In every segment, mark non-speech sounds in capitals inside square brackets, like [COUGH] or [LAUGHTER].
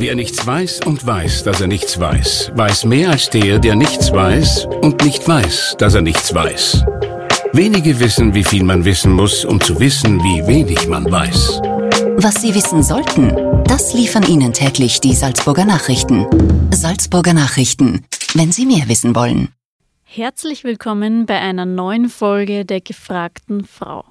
Wer nichts weiß und weiß, dass er nichts weiß, weiß mehr als der, der nichts weiß und nicht weiß, dass er nichts weiß. Wenige wissen, wie viel man wissen muss, um zu wissen, wie wenig man weiß. Was Sie wissen sollten, das liefern Ihnen täglich die Salzburger Nachrichten. Salzburger Nachrichten, wenn Sie mehr wissen wollen. Herzlich willkommen bei einer neuen Folge der gefragten Frau.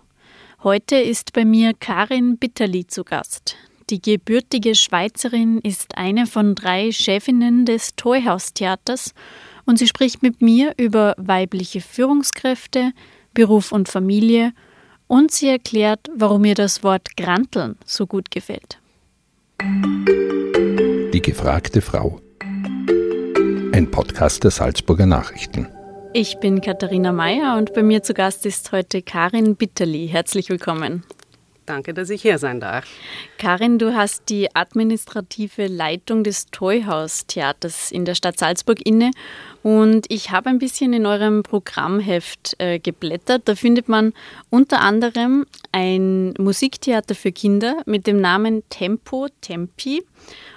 Heute ist bei mir Karin Bitterli zu Gast. Die gebürtige Schweizerin ist eine von drei Chefinnen des Toyhaus-Theaters und sie spricht mit mir über weibliche Führungskräfte, Beruf und Familie und sie erklärt, warum ihr das Wort Granteln so gut gefällt. Die gefragte Frau. Ein Podcast der Salzburger Nachrichten. Ich bin Katharina Mayer und bei mir zu Gast ist heute Karin Bitterli. Herzlich willkommen. Danke, dass ich hier sein darf. Karin, du hast die administrative Leitung des Toyhaus-Theaters in der Stadt Salzburg inne und ich habe ein bisschen in eurem Programmheft äh, geblättert. Da findet man unter anderem ein Musiktheater für Kinder mit dem Namen Tempo Tempi.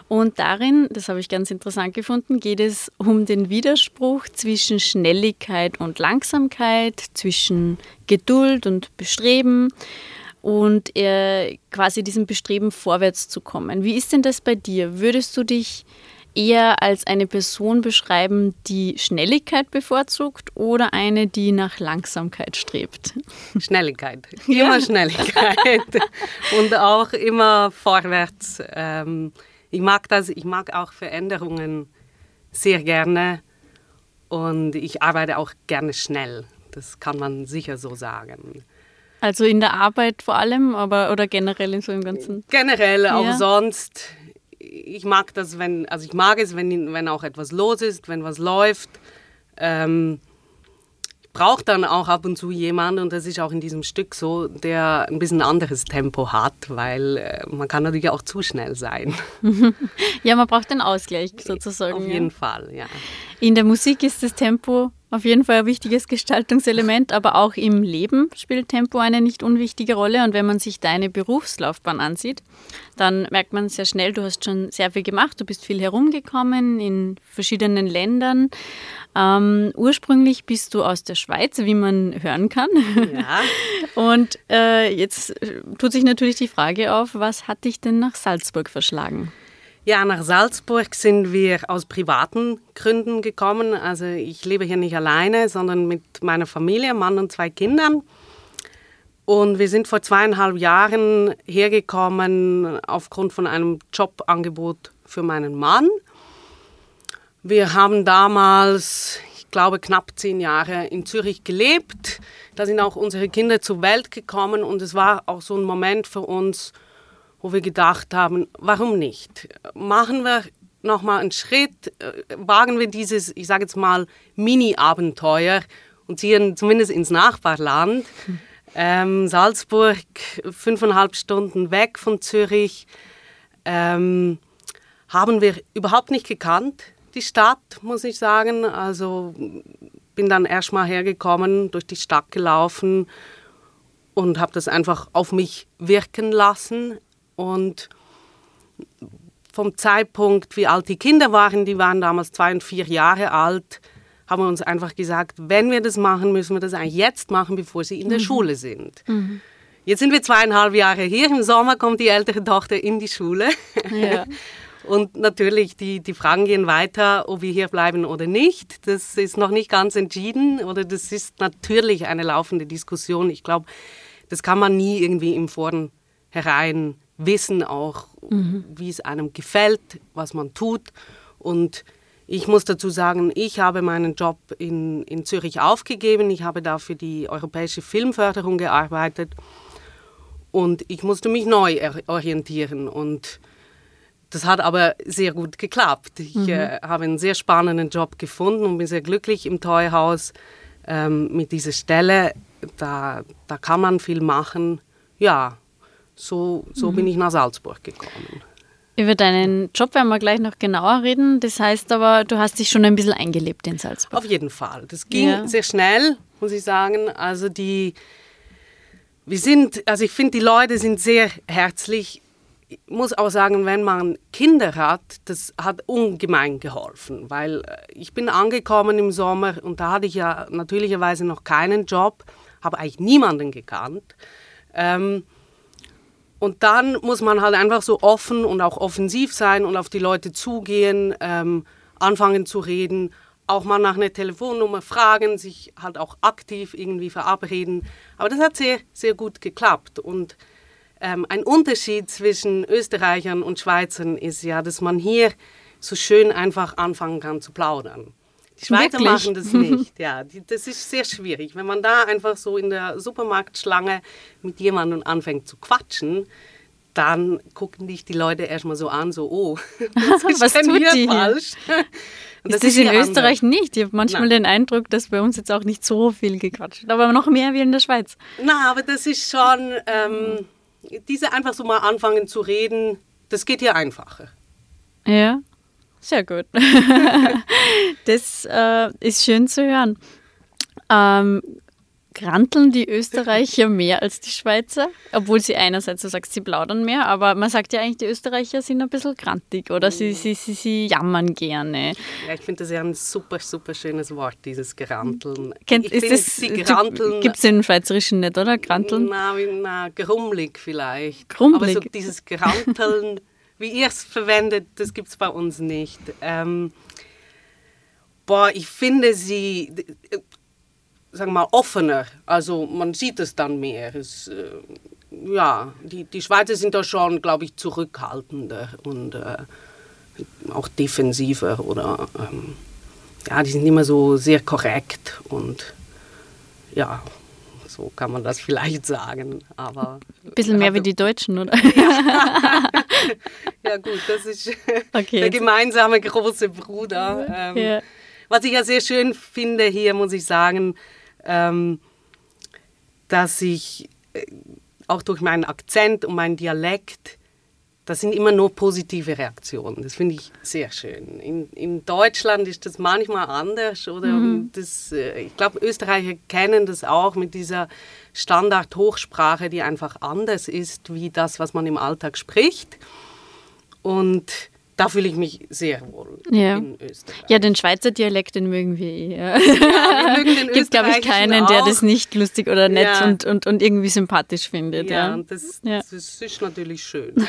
Und darin, das habe ich ganz interessant gefunden, geht es um den Widerspruch zwischen Schnelligkeit und Langsamkeit, zwischen Geduld und Bestreben und äh, quasi diesem Bestreben vorwärts zu kommen. Wie ist denn das bei dir? Würdest du dich eher als eine Person beschreiben, die Schnelligkeit bevorzugt oder eine, die nach Langsamkeit strebt? [LAUGHS] Schnelligkeit, immer ja. Schnelligkeit [LAUGHS] und auch immer vorwärts. Ähm, ich mag das, ich mag auch Veränderungen sehr gerne und ich arbeite auch gerne schnell. Das kann man sicher so sagen. Also in der Arbeit vor allem, aber oder generell in so einem ganzen? Generell, auch ja. sonst. Ich mag das, wenn, also ich mag es, wenn, wenn auch etwas los ist, wenn was läuft. Ähm, braucht dann auch ab und zu jemand, und das ist auch in diesem Stück so, der ein bisschen anderes Tempo hat, weil äh, man kann natürlich auch zu schnell sein. [LAUGHS] ja, man braucht den Ausgleich sozusagen. Auf jeden ja. Fall, ja. In der Musik ist das Tempo auf jeden Fall ein wichtiges [LAUGHS] Gestaltungselement, aber auch im Leben spielt Tempo eine nicht unwichtige Rolle. Und wenn man sich deine Berufslaufbahn ansieht, dann merkt man sehr schnell, du hast schon sehr viel gemacht, du bist viel herumgekommen in verschiedenen Ländern. Ähm, ursprünglich bist du aus der Schweiz, wie man hören kann. Ja. [LAUGHS] Und äh, jetzt tut sich natürlich die Frage auf, was hat dich denn nach Salzburg verschlagen? Ja, nach Salzburg sind wir aus privaten Gründen gekommen. Also ich lebe hier nicht alleine, sondern mit meiner Familie, Mann und zwei Kindern. Und wir sind vor zweieinhalb Jahren hergekommen aufgrund von einem Jobangebot für meinen Mann. Wir haben damals, ich glaube, knapp zehn Jahre in Zürich gelebt. Da sind auch unsere Kinder zur Welt gekommen und es war auch so ein Moment für uns, wo wir gedacht haben, warum nicht? Machen wir nochmal einen Schritt, äh, wagen wir dieses, ich sage jetzt mal, Mini-Abenteuer und ziehen zumindest ins Nachbarland. Ähm, Salzburg, fünfeinhalb Stunden weg von Zürich, ähm, haben wir überhaupt nicht gekannt, die Stadt, muss ich sagen. Also bin dann erstmal hergekommen, durch die Stadt gelaufen und habe das einfach auf mich wirken lassen. Und vom Zeitpunkt, wie alt die Kinder waren, die waren damals zwei und vier Jahre alt, haben wir uns einfach gesagt, wenn wir das machen, müssen wir das eigentlich jetzt machen, bevor sie in mhm. der Schule sind. Mhm. Jetzt sind wir zweieinhalb Jahre hier. Im Sommer kommt die ältere Tochter in die Schule. Ja. [LAUGHS] Und natürlich, die, die Fragen gehen weiter, ob wir hier bleiben oder nicht. Das ist noch nicht ganz entschieden oder das ist natürlich eine laufende Diskussion. Ich glaube, das kann man nie irgendwie im Vornherein wissen auch, mhm. wie es einem gefällt, was man tut. Und ich muss dazu sagen, ich habe meinen Job in, in Zürich aufgegeben. Ich habe da für die europäische Filmförderung gearbeitet. Und ich musste mich neu orientieren. Und das hat aber sehr gut geklappt. Ich mhm. äh, habe einen sehr spannenden Job gefunden und bin sehr glücklich im Toyhaus ähm, mit dieser Stelle. Da, da kann man viel machen. Ja, so, so mhm. bin ich nach Salzburg gekommen. Über deinen Job werden wir gleich noch genauer reden. Das heißt aber, du hast dich schon ein bisschen eingelebt in Salzburg. Auf jeden Fall. Das ging ja. sehr schnell, muss ich sagen. Also die, wir sind, also ich finde, die Leute sind sehr herzlich. ich muss auch sagen, wenn man Kinder hat, das hat ungemein geholfen, weil äh, ich bin angekommen im Sommer und da hatte ich ja natürlicherweise noch keinen Job, habe eigentlich niemanden gekannt. Ähm, und dann muss man halt einfach so offen und auch offensiv sein und auf die Leute zugehen, ähm, anfangen zu reden, auch mal nach einer Telefonnummer fragen, sich halt auch aktiv irgendwie verabreden. Aber das hat sehr, sehr gut geklappt. Und ähm, ein Unterschied zwischen Österreichern und Schweizern ist ja, dass man hier so schön einfach anfangen kann zu plaudern. Die Schweizer Wirklich? machen das [LAUGHS] nicht. Ja, die, das ist sehr schwierig. Wenn man da einfach so in der Supermarktschlange mit jemandem anfängt zu quatschen, dann gucken dich die Leute erstmal so an, so, oh, [LAUGHS] was ist [LAUGHS] was denn tut hier die? falsch? Und das, ist in Österreich anders. nicht. Ich habe manchmal Nein. den Eindruck, dass bei uns jetzt auch nicht so viel gequatscht wird, aber noch mehr wie in der Schweiz. Na, aber das ist schon, ähm, diese einfach so mal anfangen zu reden, das geht hier einfacher. Ja, sehr gut. [LAUGHS] das äh, ist schön zu hören. Ähm, granteln die Österreicher mehr als die Schweizer? Obwohl sie einerseits, du sagst, sie plaudern mehr, aber man sagt ja eigentlich, die Österreicher sind ein bisschen grantig oder sie, sie, sie, sie jammern gerne. Ja, ich finde das ja ein super, super schönes Wort, dieses Granteln. Kennt, ich ist das, Gibt es im Schweizerischen nicht, oder? Granteln? Na, na grummelig vielleicht. Grummelig? Aber so dieses Granteln, wie ihr es verwendet, das gibt es bei uns nicht. Ähm, boah, ich finde sie sagen wir mal, offener. Also man sieht es dann mehr. Es, äh, ja, die, die Schweizer sind da schon, glaube ich, zurückhaltender und äh, auch defensiver oder ähm, ja, die sind immer so sehr korrekt und ja, so kann man das [LAUGHS] vielleicht sagen. Aber ein bisschen mehr wie die Deutschen, oder? Ja, [LAUGHS] ja gut, das ist [LAUGHS] okay. der gemeinsame große Bruder. Ähm, ja. Was ich ja sehr schön finde hier, muss ich sagen, ähm, dass ich äh, auch durch meinen Akzent und meinen Dialekt, das sind immer nur positive Reaktionen. Das finde ich sehr schön. In, in Deutschland ist das manchmal anders. Oder mhm. das, äh, ich glaube, Österreicher kennen das auch mit dieser Standard-Hochsprache, die einfach anders ist wie das, was man im Alltag spricht. Und da fühle ich mich sehr wohl ja. in Österreich. Ja, den Schweizer Dialekt, den mögen wir eh. Ja. ja wir mögen den [LAUGHS] Gibt, glaube ich, keinen, der das nicht lustig oder nett ja. und, und, und irgendwie sympathisch findet. Ja, ja. Das, das ist natürlich schön. [LAUGHS]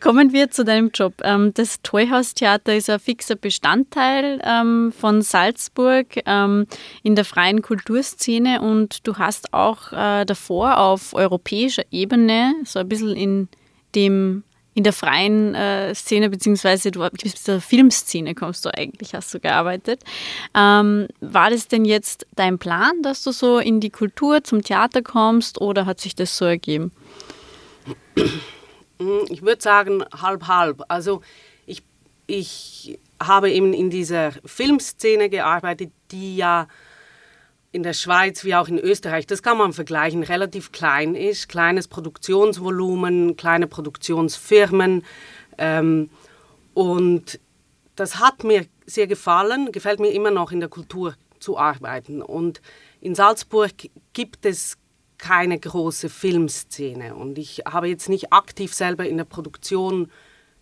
Kommen wir zu deinem Job. Ähm, das Toyhaus-Theater ist ein fixer Bestandteil ähm, von Salzburg ähm, in der freien Kulturszene und du hast auch äh, davor auf europäischer Ebene so ein bisschen in dem in der freien äh, Szene, beziehungsweise du bist der Filmszene kommst du eigentlich, hast du gearbeitet. Ähm, war das denn jetzt dein Plan, dass du so in die Kultur, zum Theater kommst oder hat sich das so ergeben? Ich würde sagen halb halb. Also ich, ich habe eben in dieser Filmszene gearbeitet, die ja in der Schweiz wie auch in Österreich, das kann man vergleichen, relativ klein ist. Kleines Produktionsvolumen, kleine Produktionsfirmen. Ähm, und das hat mir sehr gefallen, gefällt mir immer noch in der Kultur zu arbeiten. Und in Salzburg gibt es keine große Filmszene. Und ich habe jetzt nicht aktiv selber in der Produktion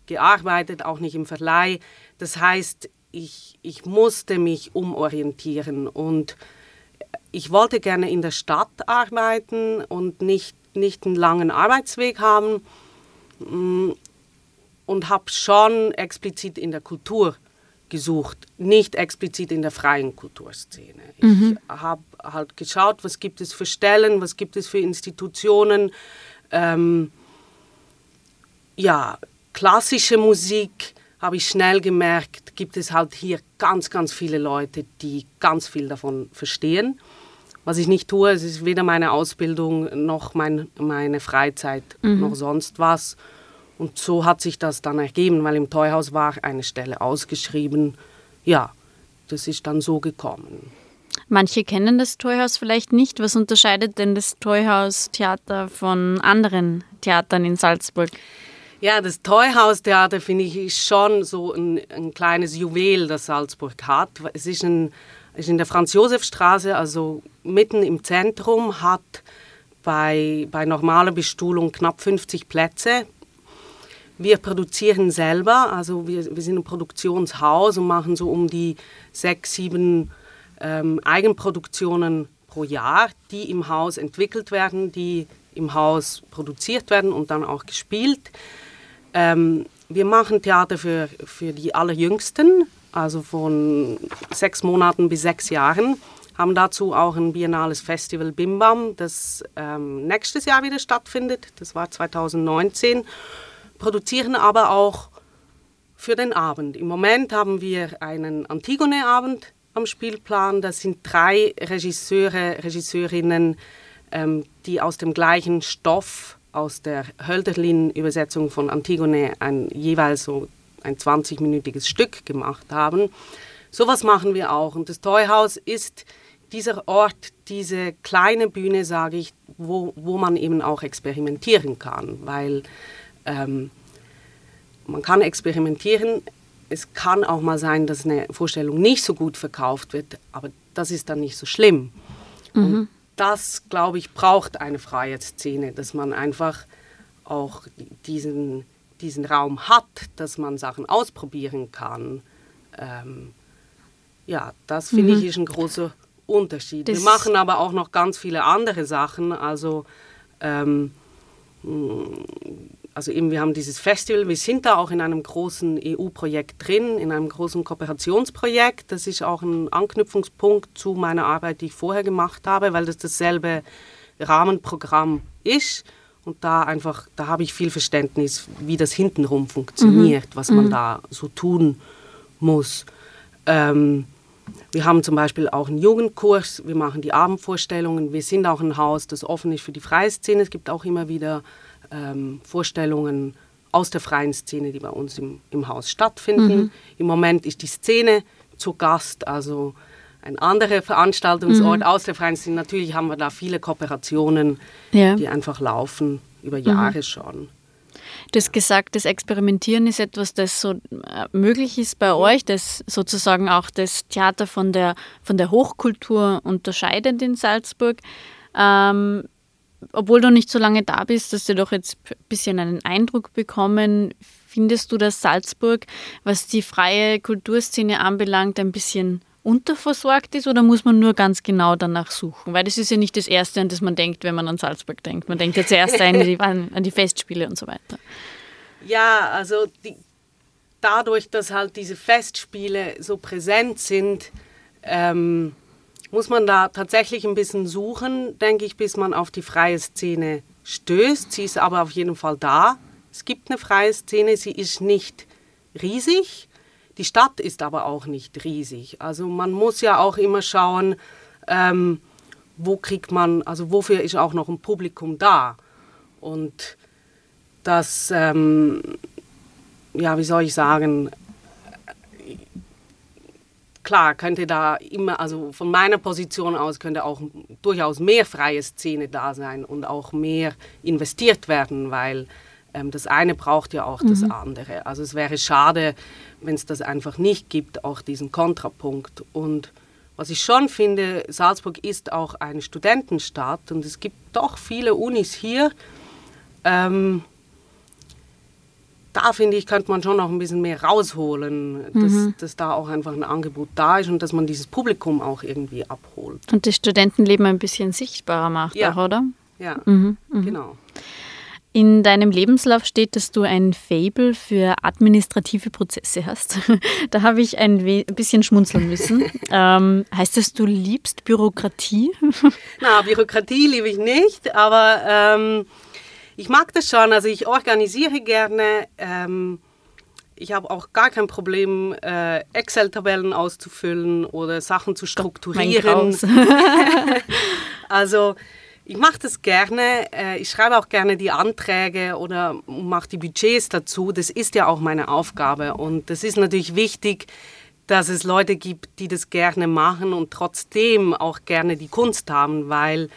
gearbeitet, auch nicht im Verleih. Das heißt, ich, ich musste mich umorientieren und ich wollte gerne in der Stadt arbeiten und nicht, nicht einen langen Arbeitsweg haben mm, und habe schon explizit in der Kultur gesucht, nicht explizit in der freien Kulturszene. Mhm. Ich habe halt geschaut, was gibt es für Stellen, was gibt es für Institutionen. Ähm, ja, klassische Musik habe ich schnell gemerkt, gibt es halt hier ganz, ganz viele Leute, die ganz viel davon verstehen. Was ich nicht tue, es ist weder meine Ausbildung noch mein, meine Freizeit mhm. noch sonst was. Und so hat sich das dann ergeben, weil im Teuhaus war eine Stelle ausgeschrieben. Ja, das ist dann so gekommen. Manche kennen das Teuhaus vielleicht nicht. Was unterscheidet denn das Teuhaus-Theater von anderen Theatern in Salzburg? Ja, das Teuhaus-Theater finde ich ist schon so ein, ein, kleines Juwel, das Salzburg hat. Es ist, ein, ist in der Franz-Josef-Straße, also mitten im Zentrum, hat bei, bei normaler Bestuhlung knapp 50 Plätze. Wir produzieren selber, also wir, wir sind ein Produktionshaus und machen so um die sechs, sieben ähm, Eigenproduktionen pro Jahr, die im Haus entwickelt werden, die im Haus produziert werden und dann auch gespielt. Ähm, wir machen Theater für, für die Allerjüngsten, also von sechs Monaten bis sechs Jahren. Haben dazu auch ein biennales Festival Bimbam, das ähm, nächstes Jahr wieder stattfindet. Das war 2019. Produzieren aber auch für den Abend. Im Moment haben wir einen Antigone-Abend am Spielplan. Das sind drei Regisseure, Regisseurinnen, ähm, die aus dem gleichen Stoff aus der Hölderlin-Übersetzung von Antigone ein, jeweils so ein 20-minütiges Stück gemacht haben. Sowas machen wir auch. Und das Toyhaus ist dieser Ort, diese kleine Bühne, sage ich, wo, wo man eben auch experimentieren kann. Weil ähm, man kann experimentieren. Es kann auch mal sein, dass eine Vorstellung nicht so gut verkauft wird, aber das ist dann nicht so schlimm. Mhm das, glaube ich, braucht eine freie Szene, dass man einfach auch diesen, diesen Raum hat, dass man Sachen ausprobieren kann. Ähm, ja, das finde mhm. ich ist ein großer Unterschied. Das Wir machen aber auch noch ganz viele andere Sachen. Also ähm, also eben wir haben dieses Festival, wir sind da auch in einem großen EU-Projekt drin, in einem großen Kooperationsprojekt. Das ist auch ein Anknüpfungspunkt zu meiner Arbeit, die ich vorher gemacht habe, weil das dasselbe Rahmenprogramm ist. Und da einfach, da habe ich viel Verständnis, wie das hintenrum funktioniert, mhm. was man mhm. da so tun muss. Ähm, wir haben zum Beispiel auch einen Jugendkurs, wir machen die Abendvorstellungen, wir sind auch ein Haus, das offen ist für die freie Szene. Es gibt auch immer wieder ähm, Vorstellungen aus der freien Szene, die bei uns im, im Haus stattfinden. Mhm. Im Moment ist die Szene zu Gast, also ein anderer Veranstaltungsort mhm. aus der freien Szene. Natürlich haben wir da viele Kooperationen, ja. die einfach laufen über. Jahre mhm. schon. Du hast gesagt, das Experimentieren ist etwas, das so äh, möglich ist bei euch, das sozusagen auch das Theater von der, von der Hochkultur unterscheidet in Salzburg. Ähm, obwohl du nicht so lange da bist, dass wir doch jetzt ein bisschen einen Eindruck bekommen. Findest du, dass Salzburg, was die freie Kulturszene anbelangt, ein bisschen unterversorgt ist oder muss man nur ganz genau danach suchen? Weil das ist ja nicht das Erste, an das man denkt, wenn man an Salzburg denkt. Man denkt ja zuerst an die, an die Festspiele und so weiter. Ja, also die, dadurch, dass halt diese Festspiele so präsent sind, ähm, muss man da tatsächlich ein bisschen suchen, denke ich, bis man auf die freie Szene stößt. Sie ist aber auf jeden Fall da. Es gibt eine freie Szene, sie ist nicht riesig. Die Stadt ist aber auch nicht riesig. Also man muss ja auch immer schauen, ähm, wo kriegt man, also wofür ist auch noch ein Publikum da. Und das, ähm, ja, wie soll ich sagen, klar könnte da immer, also von meiner Position aus könnte auch durchaus mehr freie Szene da sein und auch mehr investiert werden, weil ähm, das eine braucht ja auch mhm. das andere. Also es wäre schade, wenn es das einfach nicht gibt, auch diesen Kontrapunkt. Und was ich schon finde, Salzburg ist auch eine Studentenstadt und es gibt doch viele Unis hier. Ähm, da finde ich, könnte man schon noch ein bisschen mehr rausholen, dass, mhm. dass da auch einfach ein Angebot da ist und dass man dieses Publikum auch irgendwie abholt. Und das Studentenleben ein bisschen sichtbarer macht, ja. auch, oder? Ja, mhm. Mhm. genau. In deinem Lebenslauf steht, dass du ein Fable für administrative Prozesse hast. [LAUGHS] da habe ich ein bisschen schmunzeln müssen. [LAUGHS] ähm, heißt das, du liebst Bürokratie? Na, Bürokratie liebe ich nicht, aber ähm, ich mag das schon. Also ich organisiere gerne. Ähm, ich habe auch gar kein Problem, äh, Excel-Tabellen auszufüllen oder Sachen zu strukturieren. [LAUGHS] also ich mache das gerne. Äh, ich schreibe auch gerne die Anträge oder mache die Budgets dazu. Das ist ja auch meine Aufgabe. Und das ist natürlich wichtig, dass es Leute gibt, die das gerne machen und trotzdem auch gerne die Kunst haben, weil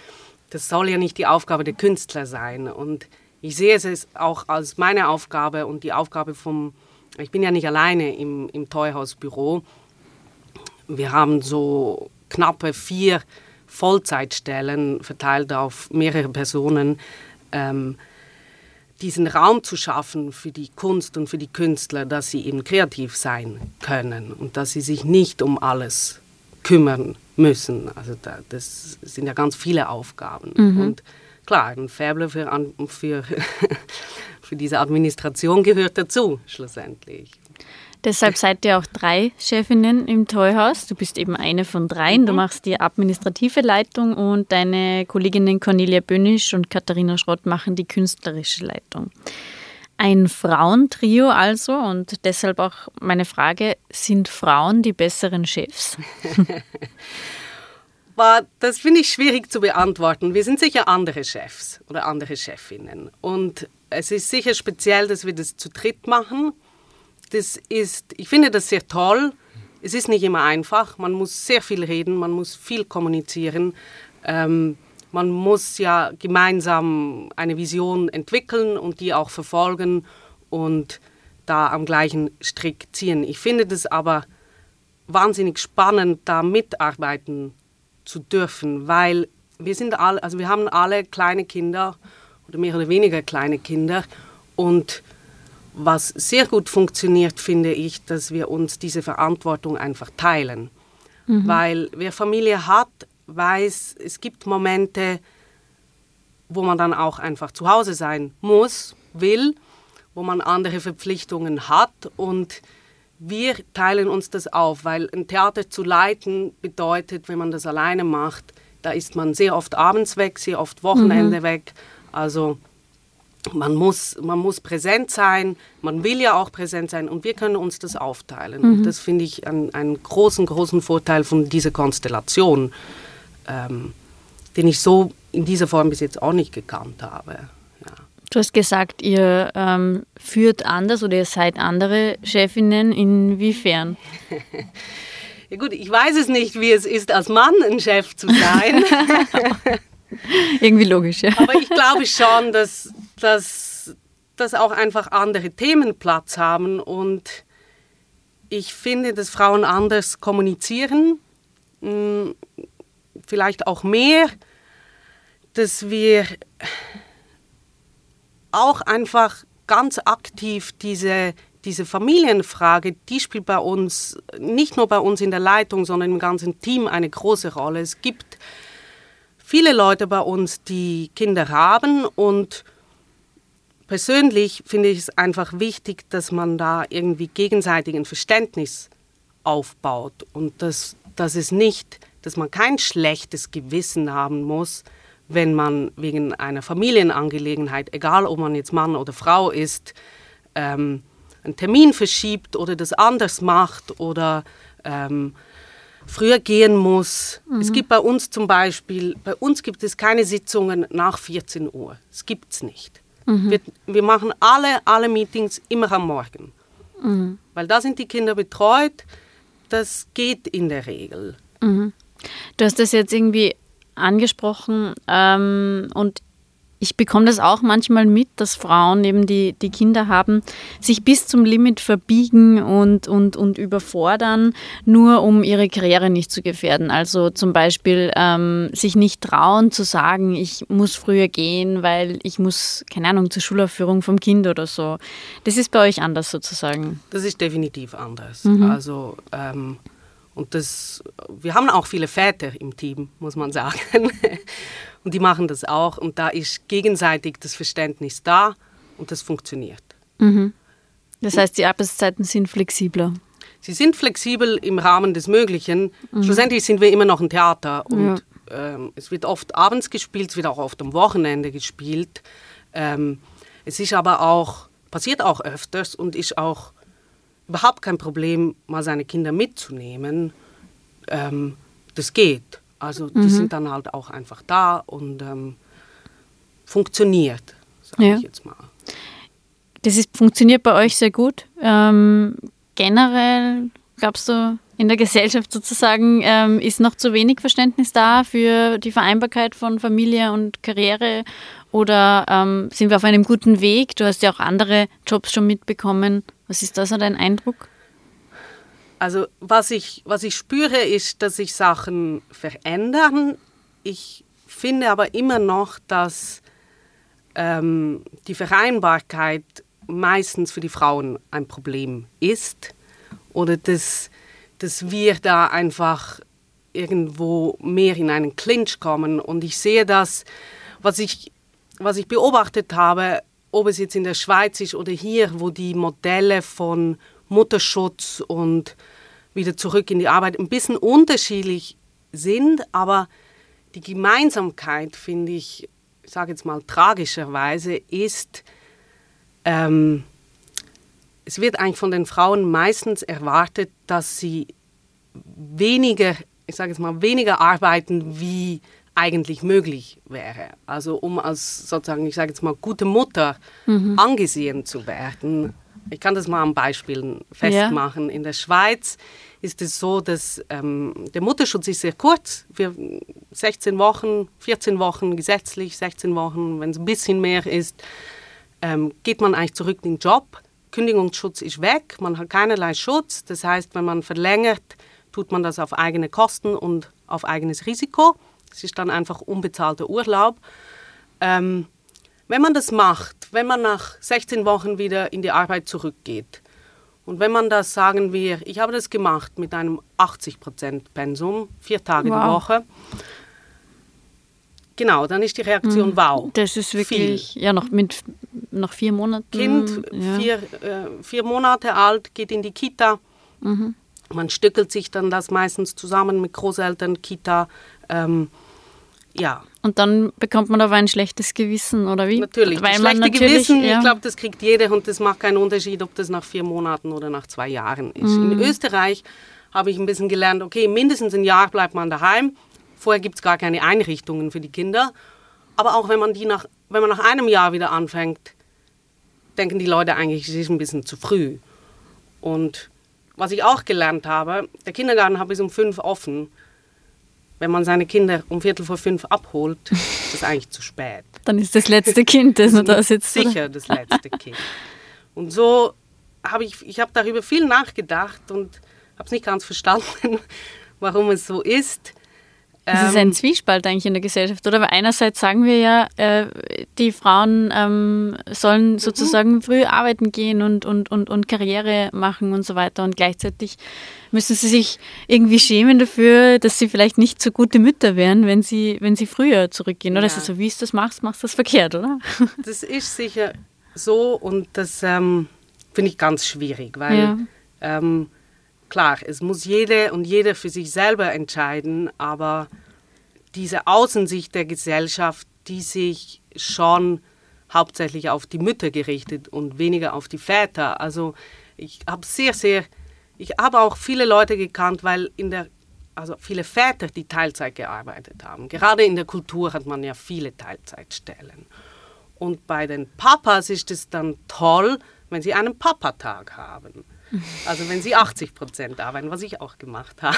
das soll ja nicht die Aufgabe der Künstler sein. Und ich sehe es auch als meine Aufgabe und die Aufgabe vom, ich bin ja nicht alleine im, im Teuhausbüro. Wir haben so knappe vier Vollzeitstellen verteilt auf mehrere Personen, ähm, diesen Raum zu schaffen für die Kunst und für die Künstler, dass sie eben kreativ sein können und dass sie sich nicht um alles kümmern müssen. Also da, das sind ja ganz viele Aufgaben. Mhm. Und klar, ein Faible für, für, [LAUGHS] für diese Administration gehört dazu, schlussendlich. Deshalb [LAUGHS] seid ihr auch drei Chefinnen im Toyhaus. Du bist eben eine von dreien. Mhm. Du machst die administrative Leitung und deine Kolleginnen Cornelia Bönisch und Katharina Schrott machen die künstlerische Leitung. Ein Frauentrio also und deshalb auch meine Frage, sind Frauen die besseren Chefs? [LAUGHS] das finde ich schwierig zu beantworten. Wir sind sicher andere Chefs oder andere Chefinnen. Und es ist sicher speziell, dass wir das zu dritt machen das ist, ich finde das sehr toll. Es ist nicht immer einfach. Man muss sehr viel reden, man muss viel kommunizieren. Ähm, man muss ja gemeinsam eine Vision entwickeln und die auch verfolgen und da am gleichen Strick ziehen. Ich finde das aber wahnsinnig spannend, da mitarbeiten zu dürfen, weil wir sind alle, also wir haben alle kleine Kinder oder mehr oder weniger kleine Kinder und was sehr gut funktioniert, finde ich, dass wir uns diese Verantwortung einfach teilen. Mhm. Weil wer Familie hat, weiß, es gibt Momente, wo man dann auch einfach zu Hause sein muss, will, wo man andere Verpflichtungen hat und wir teilen uns das auf, weil ein Theater zu leiten bedeutet, wenn man das alleine macht, da ist man sehr oft abends weg, sehr oft Wochenende mhm. weg. Also man muss, man muss präsent sein, man will ja auch präsent sein und wir können uns das aufteilen. Mhm. Das finde ich einen, einen, großen, großen Vorteil von dieser Konstellation, ähm, den ich so in dieser Form bis jetzt auch nicht gekannt habe. Ja. Du hast gesagt, ihr ähm, führt anders oder ihr seid andere Chefinnen. Inwiefern? [LAUGHS] ja gut, ich weiß es nicht, wie es ist, als Mann ein Chef zu sein. [LAUGHS] Irgendwie logisch, ja. Aber ich glaube schon, dass, dass, dass auch einfach andere Themen Platz haben und ich finde, dass Frauen anders kommunizieren, hm, vielleicht auch mehr, dass wir auch einfach ganz aktiv diese, diese Familienfrage, die spielt bei uns, nicht nur bei uns in der Leitung, sondern im ganzen Team eine große Rolle. Es gibt viele Leute bei uns, die Kinder haben und persönlich finde ich es einfach wichtig, dass man da irgendwie gegenseitig ein Verständnis aufbaut und dass, dass es nicht, dass man kein schlechtes Gewissen haben muss, wenn man wegen einer Familienangelegenheit, egal ob man jetzt Mann oder Frau ist, ähm, einen Termin verschiebt oder das anders macht oder ähm, früher gehen muss. Mhm. Es gibt bei uns zum Beispiel, bei uns gibt es keine Sitzungen nach 14 Uhr. Das gibt es nicht. Mhm. Wir, wir, machen alle, alle Meetings immer am Morgen. Mhm. Weil da sind die Kinder betreut. Das geht in der Regel. Du hast das jetzt irgendwie angesprochen ähm, und ich bekomme das auch manchmal mit, dass Frauen eben die, die Kinder haben, sich bis zum Limit verbiegen und, und, und überfordern, nur um ihre Karriere nicht zu gefährden. Also zum Beispiel ähm, sich nicht trauen zu sagen, ich muss früher gehen, weil ich muss, keine Ahnung, zur Schulaufführung vom Kind oder so. Das ist bei euch anders sozusagen. Das ist definitiv anders. Mhm. Also ähm, und das, wir haben auch viele Väter im Team, muss man sagen. [LAUGHS] Und die machen das auch. Und da ist gegenseitig das Verständnis da und das funktioniert. Mhm. Das heißt, die Arbeitszeiten sind flexibler. Sie sind flexibel im Rahmen des Möglichen. Mhm. Schlussendlich sind wir immer noch ein Theater und ja. ähm, es wird oft abends gespielt, es wird auch oft am Wochenende gespielt. Ähm, es ist aber auch, passiert auch öfters und ist auch überhaupt kein Problem, mal seine Kinder mitzunehmen. Ähm, das geht. Also die mhm. sind dann halt auch einfach da und ähm, funktioniert, sage ja. ich jetzt mal. Das ist, funktioniert bei euch sehr gut. Ähm, generell, glaubst du, in der Gesellschaft sozusagen ähm, ist noch zu wenig Verständnis da für die Vereinbarkeit von Familie und Karriere oder ähm, sind wir auf einem guten Weg? Du hast ja auch andere Jobs schon mitbekommen. Was ist da so dein Eindruck? Also was ich, was ich spüre, ist, dass sich Sachen verändern, ich finde aber immer noch, dass ähm, die Vereinbarkeit meistens für die Frauen ein Problem ist oder dass, dass wir da einfach irgendwo mehr in einen Clinch kommen. Und ich sehe das, was ich, was ich beobachtet habe, ob es jetzt in der Schweiz ist oder hier, wo die Modelle von Mutterschutz und wieder zurück in die Arbeit ein bisschen unterschiedlich sind, aber die Gemeinsamkeit, finde ich, ich sage jetzt mal tragischerweise, ist, ähm, es wird eigentlich von den Frauen meistens erwartet, dass sie weniger, ich sage jetzt mal, weniger arbeiten, wie eigentlich möglich wäre. Also um als sozusagen, ich sage jetzt mal, gute Mutter mhm. angesehen zu werden. Ich kann das mal am Beispiel festmachen. Ja. In der Schweiz ist es so, dass ähm, der Mutterschutz ist sehr kurz. Wir 16 Wochen, 14 Wochen gesetzlich, 16 Wochen, wenn es ein bisschen mehr ist, ähm, geht man eigentlich zurück in den Job. Kündigungsschutz ist weg, man hat keinerlei Schutz. Das heißt, wenn man verlängert, tut man das auf eigene Kosten und auf eigenes Risiko. Das ist dann einfach unbezahlter Urlaub. Ähm, wenn man das macht, wenn man nach 16 Wochen wieder in die Arbeit zurückgeht, und wenn man das, sagen wir, ich habe das gemacht mit einem 80% Pensum, vier Tage wow. die Woche. Genau, dann ist die Reaktion mhm. wow. Das ist wirklich, viel. ja, noch mit noch vier Monaten. Kind, ja. vier, äh, vier Monate alt, geht in die Kita. Mhm. Man stückelt sich dann das meistens zusammen mit Großeltern, Kita. Ähm, ja. Und dann bekommt man aber ein schlechtes Gewissen, oder wie? Natürlich. Weil das schlechte natürlich, Gewissen, ja. ich glaube, das kriegt jeder und das macht keinen Unterschied, ob das nach vier Monaten oder nach zwei Jahren ist. Mhm. In Österreich habe ich ein bisschen gelernt, okay, mindestens ein Jahr bleibt man daheim. Vorher gibt es gar keine Einrichtungen für die Kinder. Aber auch wenn man, die nach, wenn man nach einem Jahr wieder anfängt, denken die Leute eigentlich, es ist ein bisschen zu früh. Und was ich auch gelernt habe, der Kindergarten hat bis um fünf offen wenn man seine Kinder um Viertel vor fünf abholt, [LAUGHS] ist das eigentlich zu spät. Dann ist das letzte Kind, das noch da sitzt. Sicher das letzte Kind. Und so habe ich, ich habe darüber viel nachgedacht und habe es nicht ganz verstanden, [LAUGHS] warum es so ist. Das ist ein ähm, Zwiespalt eigentlich in der Gesellschaft, oder? Weil einerseits sagen wir ja, äh, die Frauen ähm, sollen mhm. sozusagen mhm. früh arbeiten gehen und, und, und, und Karriere machen und so weiter. Und gleichzeitig müssen sie sich irgendwie schämen dafür, dass sie vielleicht nicht so gute Mütter wären, wenn sie, wenn sie früher zurückgehen. Oder ja. also, wie du das machst, machst du das verkehrt, oder? [LAUGHS] Das ist sicher so und das ähm, finde ich ganz schwierig, weil ja. ähm, klar, es muss jede und jeder für sich selber entscheiden, aber diese Außensicht der Gesellschaft, die sich schon hauptsächlich auf die Mütter gerichtet und weniger auf die Väter. Also ich habe sehr, sehr, ich habe auch viele Leute gekannt, weil in der, also viele Väter, die Teilzeit gearbeitet haben. Gerade in der Kultur hat man ja viele Teilzeitstellen. Und bei den Papas ist es dann toll, wenn sie einen Papatag haben. Also wenn sie 80 Prozent arbeiten, was ich auch gemacht habe.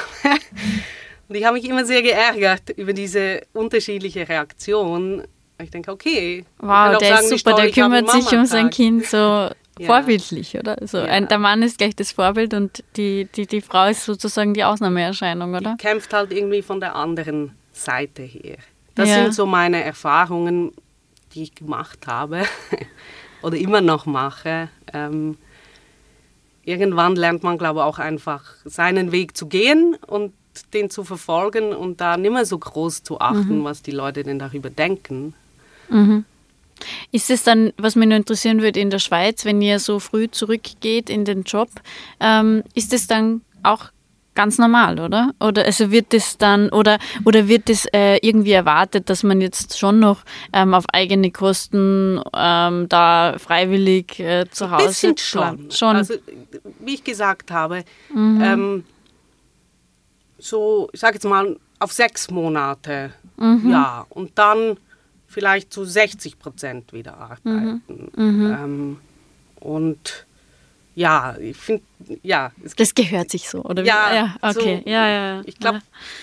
Und ich habe mich immer sehr geärgert über diese unterschiedliche Reaktion. Ich denke, okay. Wow, der sagen, ist super, der kümmert sich um sein Kind so ja. vorbildlich, oder? So, ja. ein, der Mann ist gleich das Vorbild und die, die, die Frau ist sozusagen die Ausnahmeerscheinung, oder? Die kämpft halt irgendwie von der anderen Seite her. Das ja. sind so meine Erfahrungen, die ich gemacht habe [LAUGHS] oder immer noch mache. Ähm, irgendwann lernt man, glaube ich, auch einfach seinen Weg zu gehen und den zu verfolgen und da nicht mehr so groß zu achten, mhm. was die Leute denn darüber denken. Mhm. Ist es dann, was mich nur interessieren würde, in der Schweiz, wenn ihr so früh zurückgeht in den Job, ähm, ist es dann auch ganz normal, oder? Oder also wird es dann oder oder wird es äh, irgendwie erwartet, dass man jetzt schon noch ähm, auf eigene Kosten ähm, da freiwillig äh, zu Hause? Ein bisschen schon. schon. Also wie ich gesagt habe, mhm. ähm, so ich sage jetzt mal auf sechs Monate, mhm. ja, und dann vielleicht zu 60 Prozent wieder arbeiten. Mhm. mhm. Ähm, und ja, ich finde, ja. das gehört sich so, oder? Ja, ja okay. So, ja, ja, Ich glaube,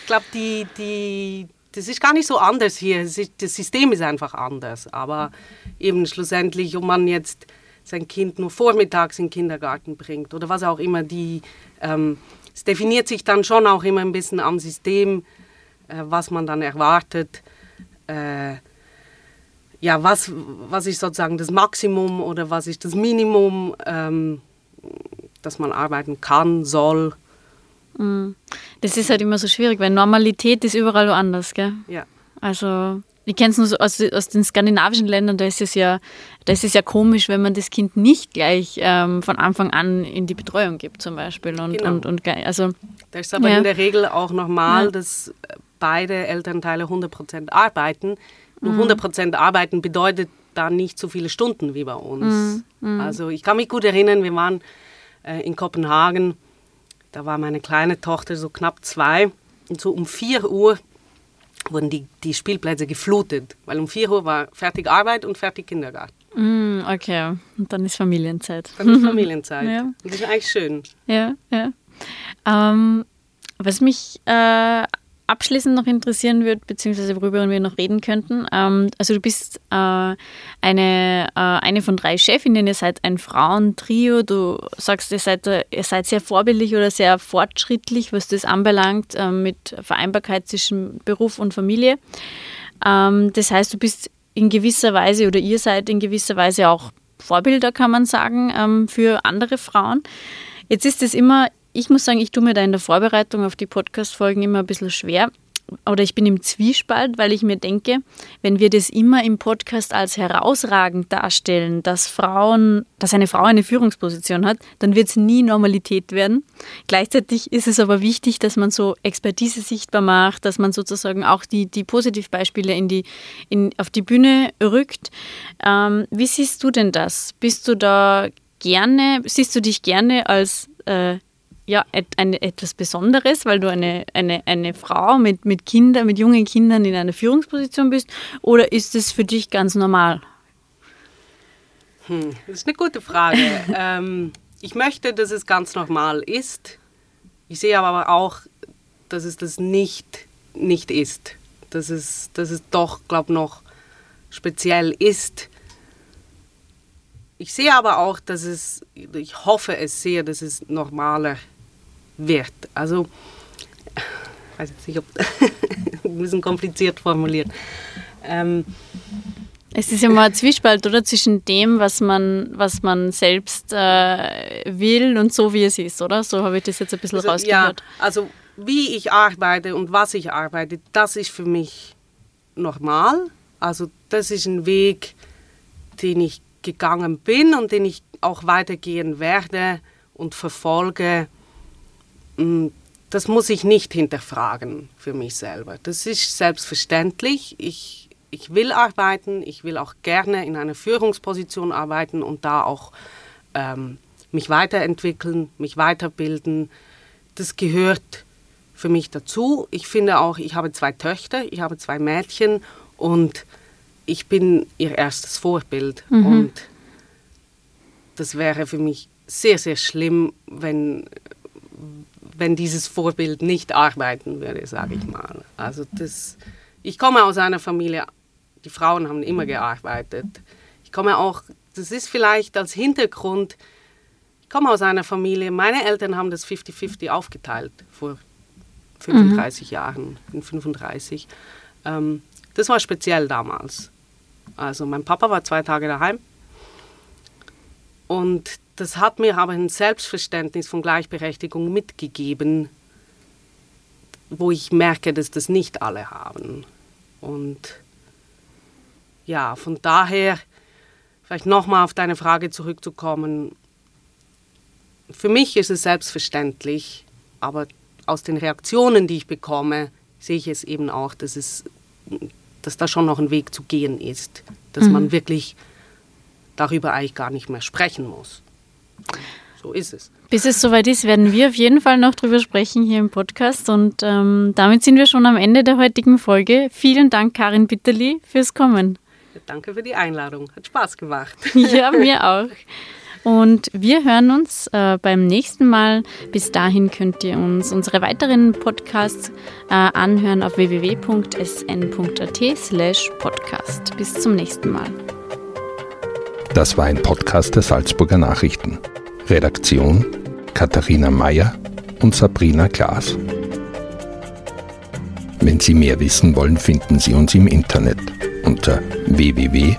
glaub, die, die, das ist gar nicht so anders hier. Das System ist einfach anders. Aber eben schlussendlich, ob man jetzt sein Kind nur vormittags in den Kindergarten bringt oder was auch immer, die, ähm, es definiert sich dann schon auch immer ein bisschen am System, äh, was man dann erwartet, äh, ja, was, was ist sozusagen das Maximum oder was ist das Minimum, ähm, dass man arbeiten kann, soll. Mhm. Das ist halt immer so schwierig, weil Normalität ist überall woanders, gell? Ja. Also ich kenne es nur so aus, aus, den skandinavischen Ländern, da ist es ja, da ist es ja komisch, wenn man das Kind nicht gleich ähm, von Anfang an in die Betreuung gibt, zum Beispiel. Und, Genau. und, und also, Da ist aber Ja. in der Regel auch normal, Ja. dass beide Elternteile 100% arbeiten. Nur Mhm. 100% arbeiten bedeutet dann nicht so viele Stunden wie bei uns. Mhm. Also ich kann mich gut erinnern, wir waren äh, in Kopenhagen, da war meine kleine Tochter so knapp zwei und so um 4 Uhr wurden die, die Spielplätze geflutet, weil um 4 Uhr war fertig Arbeit und fertig Kindergarten. mm, okay, und dann ist Familienzeit. Dann ist [LAUGHS] Familienzeit. Ja. Das ist eigentlich schön. Ja, ja. Ähm, was mich äh, abschließend noch interessieren würde, beziehungsweise worüber wir noch reden könnten, ähm, also du bist äh, eine, äh, eine von drei Chefinnen, ihr seid ein Frauentrio, du sagst, ihr seid, ihr seid sehr vorbildlich oder sehr fortschrittlich, was das anbelangt, äh, mit Vereinbarkeit zwischen Beruf und Familie. Ähm, das heißt, du bist in gewisser Weise oder ihr seid in gewisser Weise auch Vorbilder, kann man sagen, ähm, für andere Frauen. Jetzt ist es immer, ich muss sagen, ich tue mir da in der Vorbereitung auf die Podcast-Folgen immer ein bisschen schwer. Oder ich bin im Zwiespalt, weil ich mir denke, wenn wir das immer im Podcast als herausragend darstellen, dass Frauen, dass eine Frau eine Führungsposition hat, dann wird es nie Normalität werden. Gleichzeitig ist es aber wichtig, dass man so Expertise sichtbar macht, dass man sozusagen auch die, die Positivbeispiele in die, in, auf die Bühne rückt. Ähm, wie siehst du denn das? Bist du da gerne, siehst du dich gerne als äh, ja, eine, etwas Besonderes, weil du eine, eine, eine Frau mit, mit Kindern, mit jungen Kindern in einer Führungsposition bist? Oder ist es für dich ganz normal? Hm, das ist eine gute Frage. [LAUGHS] ähm, ich möchte, dass es ganz normal ist. Ich sehe aber auch, dass es das nicht, nicht ist. Dass es, dass es doch, glaube noch speziell ist. Ich sehe aber auch, dass es, ich hoffe es sehr, dass es normaler wird. Also, ich weiß jetzt nicht, ob, [LAUGHS] ein bisschen kompliziert formuliert. Ähm, Es ist ja mal ein Zwiespalt, oder? Zwischen dem, was man, was man selbst äh, will und so, wie es ist, oder? So habe ich das jetzt ein bisschen Also, rausgehört. Ja, also wie ich arbeite und was ich arbeite, das ist für mich normal. Also das ist ein Weg, den ich gegangen bin und den ich auch weitergehen werde und verfolge. Mm, Das muss ich nicht hinterfragen für mich selber. Das ist selbstverständlich. Ich, ich will arbeiten, ich will auch gerne in einer Führungsposition arbeiten und da auch ähm, mich weiterentwickeln, mich weiterbilden. Das gehört für mich dazu. Ich finde auch, ich habe zwei Töchter, ich habe zwei Mädchen und ich bin ihr erstes Vorbild. Und das wäre für mich sehr, sehr schlimm, wenn, wenn dieses Vorbild nicht arbeiten würde, sage ich mal. Also das, ich komme aus einer Familie, die Frauen haben immer gearbeitet. Ich komme auch, das ist vielleicht als Hintergrund, ich komme aus einer Familie, meine Eltern haben das 50-50 aufgeteilt vor 35 Jahren, in 35. Ähm, das war speziell damals. Also mein Papa war zwei Tage daheim und das hat mir aber ein Selbstverständnis von Gleichberechtigung mitgegeben, wo ich merke, dass das nicht alle haben. Und ja, von daher, vielleicht nochmal auf deine Frage zurückzukommen, für mich ist es selbstverständlich, aber aus den Reaktionen, die ich bekomme, sehe ich es eben auch, dass, es, dass da schon noch ein Weg zu gehen ist, dass man wirklich darüber eigentlich gar nicht mehr sprechen muss. So ist es. Bis es soweit ist, werden wir auf jeden Fall noch drüber sprechen hier im Podcast. Und ähm, damit sind wir schon am Ende der heutigen Folge. Vielen Dank, Karin Bitterli, fürs Kommen. Danke für die Einladung. Hat Spaß gemacht. [LAUGHS] Ja, mir auch. Und wir hören uns äh, beim nächsten Mal. Bis dahin könnt ihr uns unsere weiteren Podcasts äh, anhören auf www.sn.at slash podcast. Bis zum nächsten Mal. Das war ein Podcast der Salzburger Nachrichten. Redaktion Katharina Mayer und Sabrina Klaas. Wenn Sie mehr wissen wollen, finden Sie uns im Internet unter www.sn.at.